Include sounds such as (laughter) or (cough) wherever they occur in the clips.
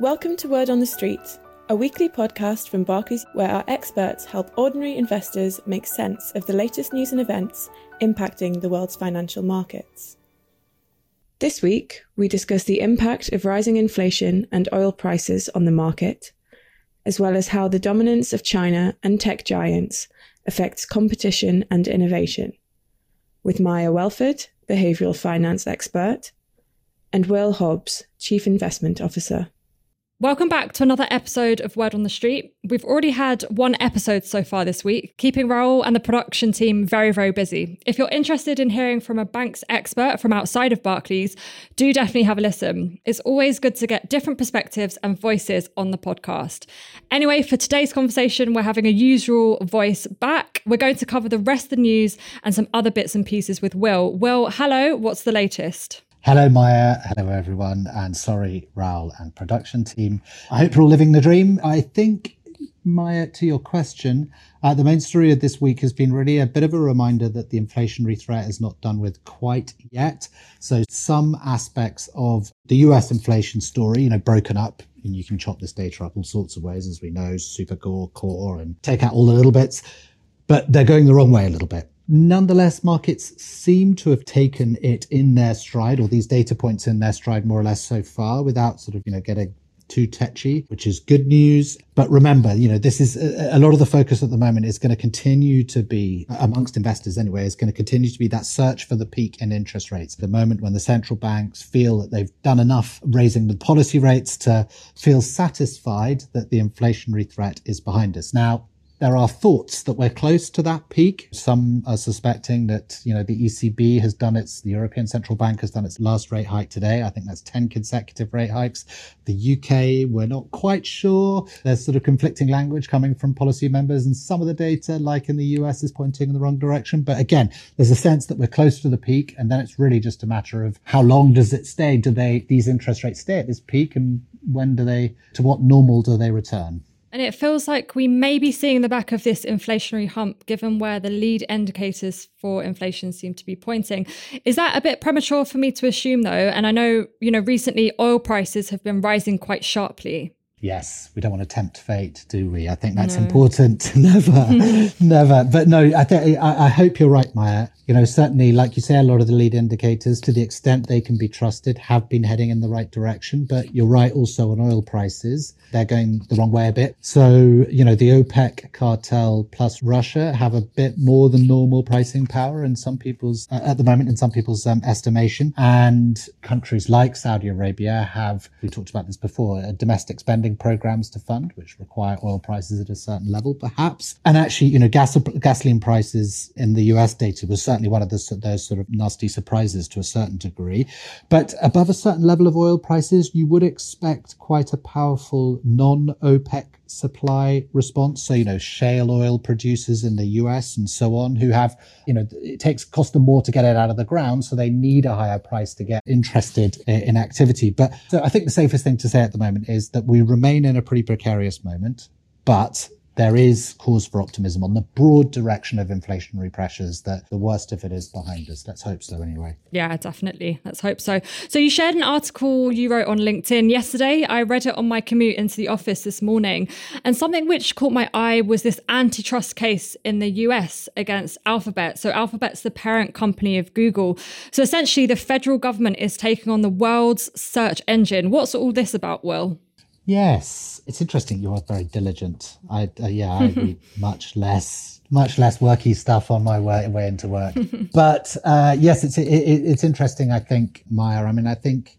Welcome to Word on the Street, a weekly podcast from Barclays where our experts help ordinary investors make sense of the latest news and events impacting the world's financial markets. This week, we discuss the impact of rising inflation and oil prices on the market, as well as how the dominance of China and tech giants affects competition and innovation, with Maya Welford, behavioural finance expert, and Will Hobbs, chief investment officer. Welcome back to another episode of Word on the Street. We've already had one episode so far this week, keeping Raoul and the production team very, very busy. If you're interested in hearing from a banks expert from outside of Barclays, do definitely have a listen. It's always good to get different perspectives and voices on the podcast. Anyway, for today's conversation, we're having a usual voice back. We're going to cover the rest of the news and some other bits and pieces with Will. Will, hello, what's the latest? Hello, Maya. Hello, everyone. And sorry, Raul and production team. I hope you're all living the dream. I think, Maya, to your question, uh, the main story of this week has been really a bit of a reminder that the inflationary threat is not done with quite yet. So some aspects of the US inflation story, you know, broken up and you can chop this data up all sorts of ways, as we know, super core, core, and take out all the little bits, but they're going the wrong way a little bit. Nonetheless, markets seem to have taken it in their stride, or these data points in their stride more or less so far, without sort of, you know, getting too tetchy, which is good news. But remember, you know, this is a, a, lot of the focus at the moment is going to continue to be amongst investors anyway, is going to continue to be that search for the peak in interest rates. The moment when the central banks feel that they've done enough raising the policy rates to feel satisfied that the inflationary threat is behind us. Now, there are thoughts that we're close to that peak. Some are suspecting that, you know, the ECB has done its, the European Central Bank has done its last rate hike today. I think that's 10 consecutive rate hikes. The UK, we're not quite sure. There's sort of conflicting language coming from policy members and some of the data, like in the US, is pointing in the wrong direction. But again, there's a sense that we're close to the peak. And then it's really just a matter of how long does it stay? Do they, these interest rates stay at this peak? And when do they, to what normal do they return? And it feels like we may be seeing the back of this inflationary hump given where the lead indicators for inflation seem to be pointing. Is that a bit premature for me to assume though? And I know, you know, recently oil prices have been rising quite sharply. Yes, we don't want to tempt fate, do we? I think that's no. important. (laughs) never, (laughs) never. But no, I think I, I hope you're right, Maya you know, certainly, like you say, a lot of the lead indicators, to the extent they can be trusted, have been heading in the right direction. But you're right also on oil prices. They're going the wrong way a bit. So, you know, the OPEC cartel plus Russia have a bit more than normal pricing power in some people's, uh, at the moment, in some people's um, estimation. And countries like Saudi Arabia have, we talked about this before, uh, domestic spending programs to fund, which require oil prices at a certain level, perhaps. And actually, you know, gas, gasoline prices in the US data was certainly one of the, those sort of nasty surprises to a certain degree. But above a certain level of oil prices, you would expect quite a powerful non OPEC supply response. So, you know, shale oil producers in the US and so on who have, you know, it takes cost them more to get it out of the ground. So they need a higher price to get interested in activity. But so I think the safest thing to say at the moment is that we remain in a pretty precarious moment, but there is cause for optimism on the broad direction of inflationary pressures that the worst of it is behind us. Let's hope so anyway. Yeah, definitely. Let's hope so. So you shared an article you wrote on LinkedIn yesterday. I read it on my commute into the office this morning. And something which caught my eye was this antitrust case in the US against Alphabet. So Alphabet's the parent company of Google. So essentially the federal government is taking on the world's search engine. What's all this about, Will? Yes, it's interesting. You are very diligent. I uh, yeah, I read (laughs) much less, much less worky stuff on my way, way into work. (laughs) but uh, yes, it's it, it's interesting. I think Maya. I mean, I think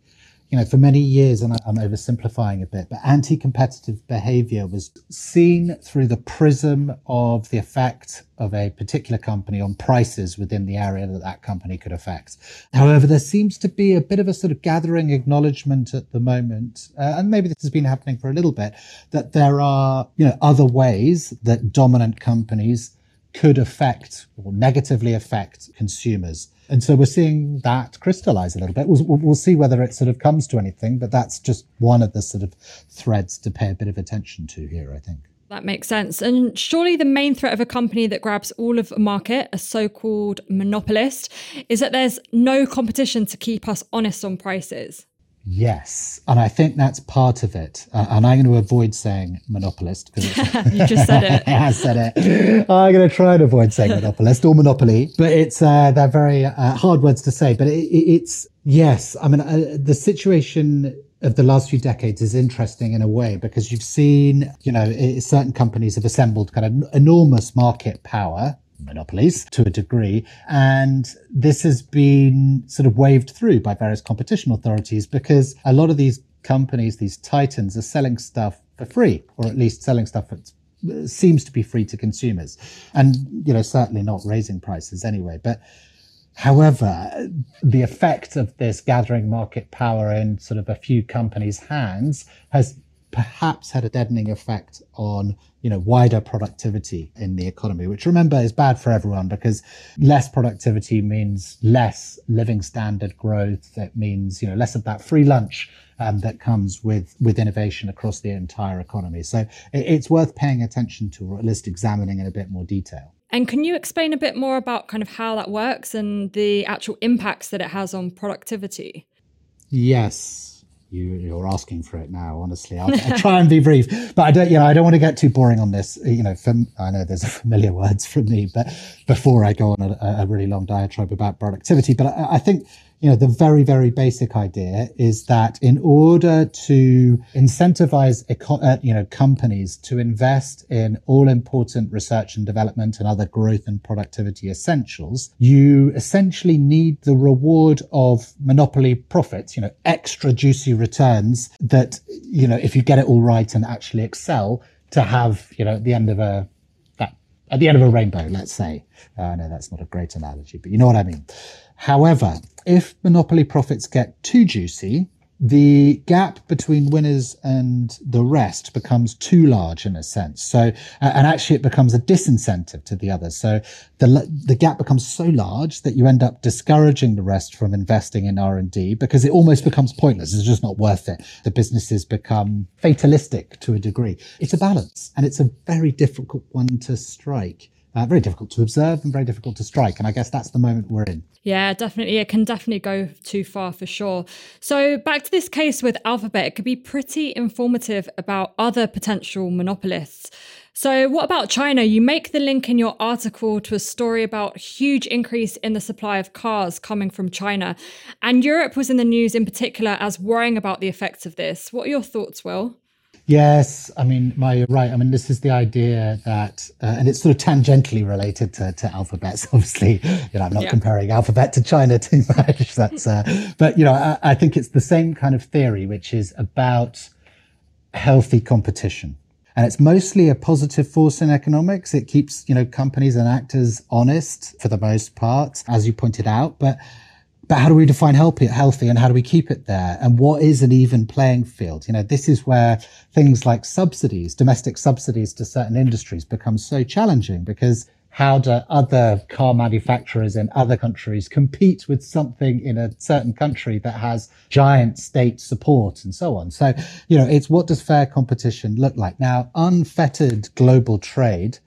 you know, for many years, and I'm oversimplifying a bit, but anti-competitive behavior was seen through the prism of the effect of a particular company on prices within the area that that company could affect. However, there seems to be a bit of a sort of gathering acknowledgement at the moment, uh, and maybe this has been happening for a little bit, that there are, you know, other ways that dominant companies could affect or negatively affect consumers. And so we're seeing that crystallize a little bit. We'll, we'll, see whether it sort of comes to anything, but that's just one of the sort of threads to pay a bit of attention to here, I think. That makes sense. And surely the main threat of a company that grabs all of a market, a so called monopolist, is that there's no competition to keep us honest on prices. Yes, and I think that's part of it. Uh, and I'm going to avoid saying monopolist because (laughs) you just said it. (laughs) I said it. I'm going to try and avoid saying monopolist or monopoly, but it's uh, they're very uh, hard words to say. But it, it, it's yes. I mean, uh, the situation of the last few decades is interesting in a way because you've seen, you know, certain companies have assembled kind of enormous market power monopolies to a degree. And this has been sort of waved through by various competition authorities because a lot of these companies, these titans, are selling stuff for free, or at least selling stuff that seems to be free to consumers. And, you know, certainly not raising prices anyway. But However, the effect of this gathering market power in sort of a few companies' hands has perhaps had a deadening effect on you know wider productivity in the economy which remember is bad for everyone because less productivity means less living standard growth. It means you know less of that free lunch um, that comes with with innovation across the entire economy. So it, it's worth paying attention to or at least examining in a bit more detail. And can you explain a bit more about kind of how that works and the actual impacts that it has on productivity? Yes you, are asking for it now. Honestly, I'll, I'll, (laughs) try and be brief, but I don't. You know, I don't want to get too boring on this. You know, I know there's (laughs) familiar words from me, but before I go on a, a really long diatribe about productivity, but I, I think you know, the very, very basic idea is that in order to incentivize, uh, you know, companies to invest in all important research and development and other growth and productivity essentials, you essentially need the reward of monopoly profits, you know, extra juicy returns that, you know, if you get it all right and actually excel to have, you know, at the end of a, at the end of a rainbow, let's say. Uh, I know that's not a great analogy, but you know what I mean. However, if monopoly profits get too juicy, the gap between winners and the rest becomes too large in a sense. So, and actually it becomes a disincentive to the others. So the, the gap becomes so large that you end up discouraging the rest from investing in R&D because it almost becomes pointless. It's just not worth it. The businesses become fatalistic to a degree. It's a balance and it's a very difficult one to strike. Uh, very difficult to observe and very difficult to strike. And I guess that's the moment we're in. Yeah, definitely. It can definitely go too far for sure. So, back to this case with Alphabet, it could be pretty informative about other potential monopolists. So, what about China? You make the link in your article to a story about huge increase in the supply of cars coming from China. And Europe was in the news in particular as worrying about the effects of this. What are your thoughts, Will? Yes, I mean, my, you're right. I mean, this is the idea that, uh, and it's sort of tangentially related to, to Alphabets. (laughs) Obviously, you know, I'm not yeah. comparing Alphabet to China (laughs) too much. That's, uh, but you know, I, I think it's the same kind of theory, which is about healthy competition. And it's mostly a positive force in economics. It keeps, you know, companies and actors honest for the most part, as you pointed out. But but how do we define healthy, healthy and how do we keep it there? And what is an even playing field? You know, this is where things like subsidies, domestic subsidies to certain industries become so challenging because how do other car manufacturers in other countries compete with something in a certain country that has giant state support and so on? So, you know, it's what does fair competition look like? Now, unfettered global trade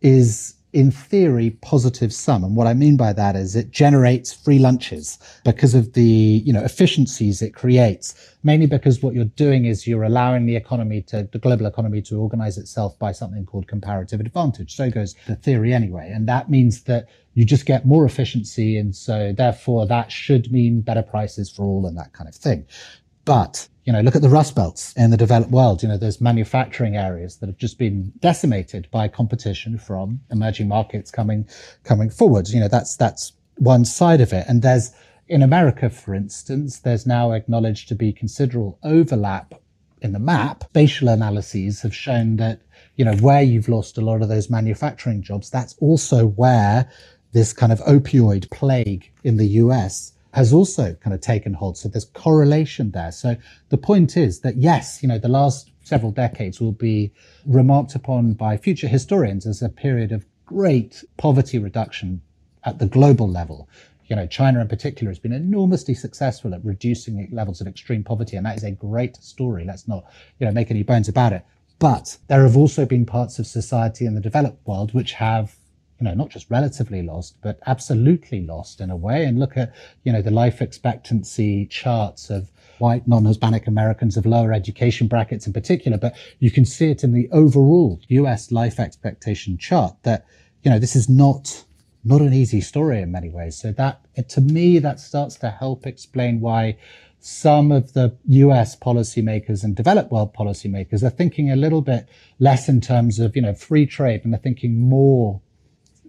is in theory, positive sum. And what I mean by that is it generates free lunches because of the, you know, efficiencies it creates, mainly because what you're doing is you're allowing the economy to, the global economy to organize itself by something called comparative advantage. So goes the theory anyway. And that means that you just get more efficiency. And so therefore that should mean better prices for all and that kind of thing. But you know, look at the rust belts in the developed world. You know, there's manufacturing areas that have just been decimated by competition from emerging markets coming coming forward. You know, that's that's one side of it. And there's in America, for instance, there's now acknowledged to be considerable overlap in the map. Spatial analyses have shown that, you know, where you've lost a lot of those manufacturing jobs, that's also where this kind of opioid plague in the US has also kind of taken hold. So there's correlation there. So the point is that yes, you know, the last several decades will be remarked upon by future historians as a period of great poverty reduction at the global level. You know, China in particular has been enormously successful at reducing levels of extreme poverty. And that is a great story. Let's not, you know, make any bones about it. But there have also been parts of society in the developed world which have you know, not just relatively lost, but absolutely lost in a way. And look at, you know, the life expectancy charts of white non-Hispanic Americans of lower education brackets in particular, but you can see it in the overall US life expectation chart that, you know, this is not, not an easy story in many ways. So that, to me, that starts to help explain why some of the US policymakers and developed world policymakers are thinking a little bit less in terms of, you know, free trade and they're thinking more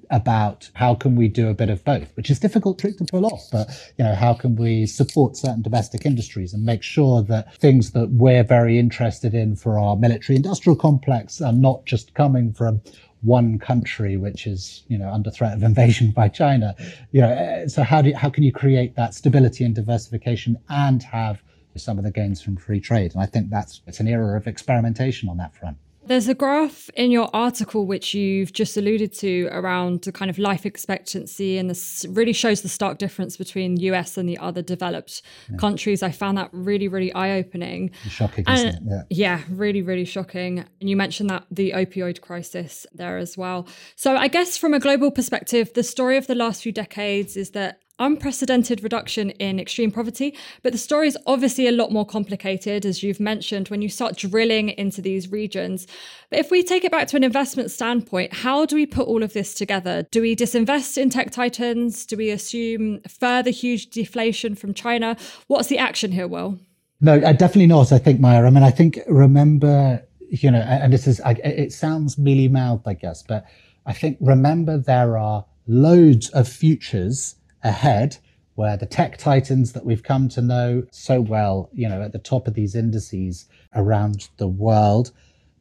about how can we do a bit of both, which is difficult trick to pull off. But, you know, how can we support certain domestic industries and make sure that things that we're very interested in for our military industrial complex are not just coming from one country which is you know under threat of invasion by China. You know, eh, so how do you, how can you create that stability and diversification and have some of the gains from free trade? And I think that's it's an era of experimentation on that front. There's a graph in your article which you've just alluded to around the kind of life expectancy, and this really shows the stark difference between US and the other developed yeah. countries. I found that really, really eye opening. Shocking, and, yeah. yeah, really, really shocking. And you mentioned that the opioid crisis there as well. So I guess from a global perspective, the story of the last few decades is that unprecedented reduction in extreme poverty. But the story is obviously a lot more complicated, as you've mentioned, when you start drilling into these regions. But if we take it back to an investment standpoint, how do we put all of this together? Do we disinvest in tech titans? Do we assume further huge deflation from China? What's the action here, Will? No, uh, definitely not. I think, Maya. I mean, I think remember, you know, and this is, it sounds mealy mouthed, I guess, but I think remember there are loads of futures ahead where the tech titans that we've come to know so well, you know, at the top of these indices around the world,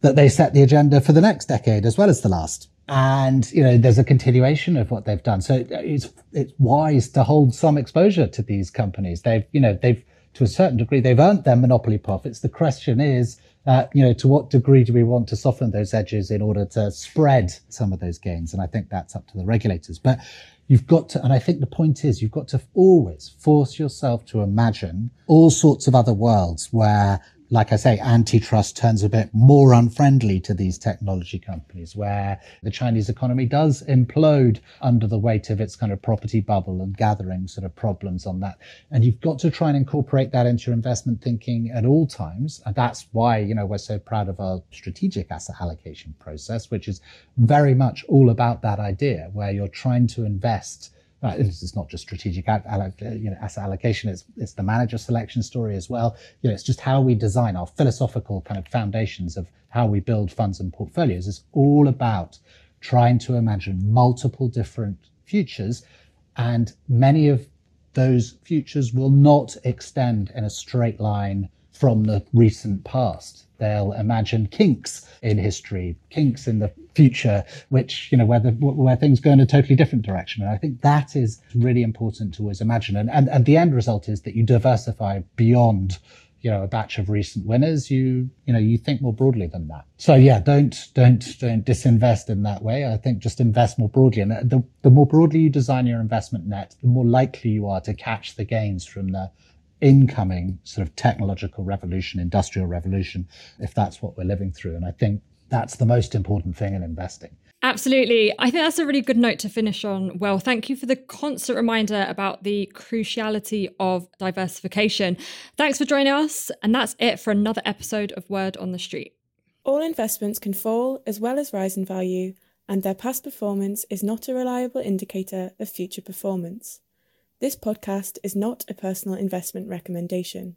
that they set the agenda for the next decade as well as the last. And, you know, there's a continuation of what they've done. So it's, it's wise to hold some exposure to these companies. They've, you know, they've, to a certain degree, they've earned their monopoly profits. The question is, uh, you know, to what degree do we want to soften those edges in order to spread some of those gains? And I think that's up to the regulators. But You've got to, and I think the point is, you've got to always force yourself to imagine all sorts of other worlds where like I say, antitrust turns a bit more unfriendly to these technology companies, where the Chinese economy does implode under the weight of its kind of property bubble and gathering sort of problems on that. And you've got to try and incorporate that into your investment thinking at all times. And that's why, you know, we're so proud of our strategic asset allocation process, which is very much all about that idea where you're trying to invest uh, it's not just strategic you know, asset allocation, it's, it's the manager selection story as well. You know, it's just how we design our philosophical kind of foundations of how we build funds and portfolios is all about trying to imagine multiple different futures. And many of those futures will not extend in a straight line from the recent past. They'll imagine kinks in history, kinks in the future, which, you know, where, the, where things go in a totally different direction. And I think that is really important to always imagine. And, and, and the end result is that you diversify beyond you know a batch of recent winners you you know you think more broadly than that so yeah don't don't don't disinvest in that way i think just invest more broadly and the, the more broadly you design your investment net the more likely you are to catch the gains from the incoming sort of technological revolution, industrial revolution, if that's what we're living through. And I think that's the most important thing in investing. Absolutely. I think that's a really good note to finish on. Well, thank you for the constant reminder about the cruciality of diversification. Thanks for joining us. And that's it for another episode of Word on the Street. All investments can fall as well as rise in value, and their past performance is not a reliable indicator of future performance. This podcast is not a personal investment recommendation.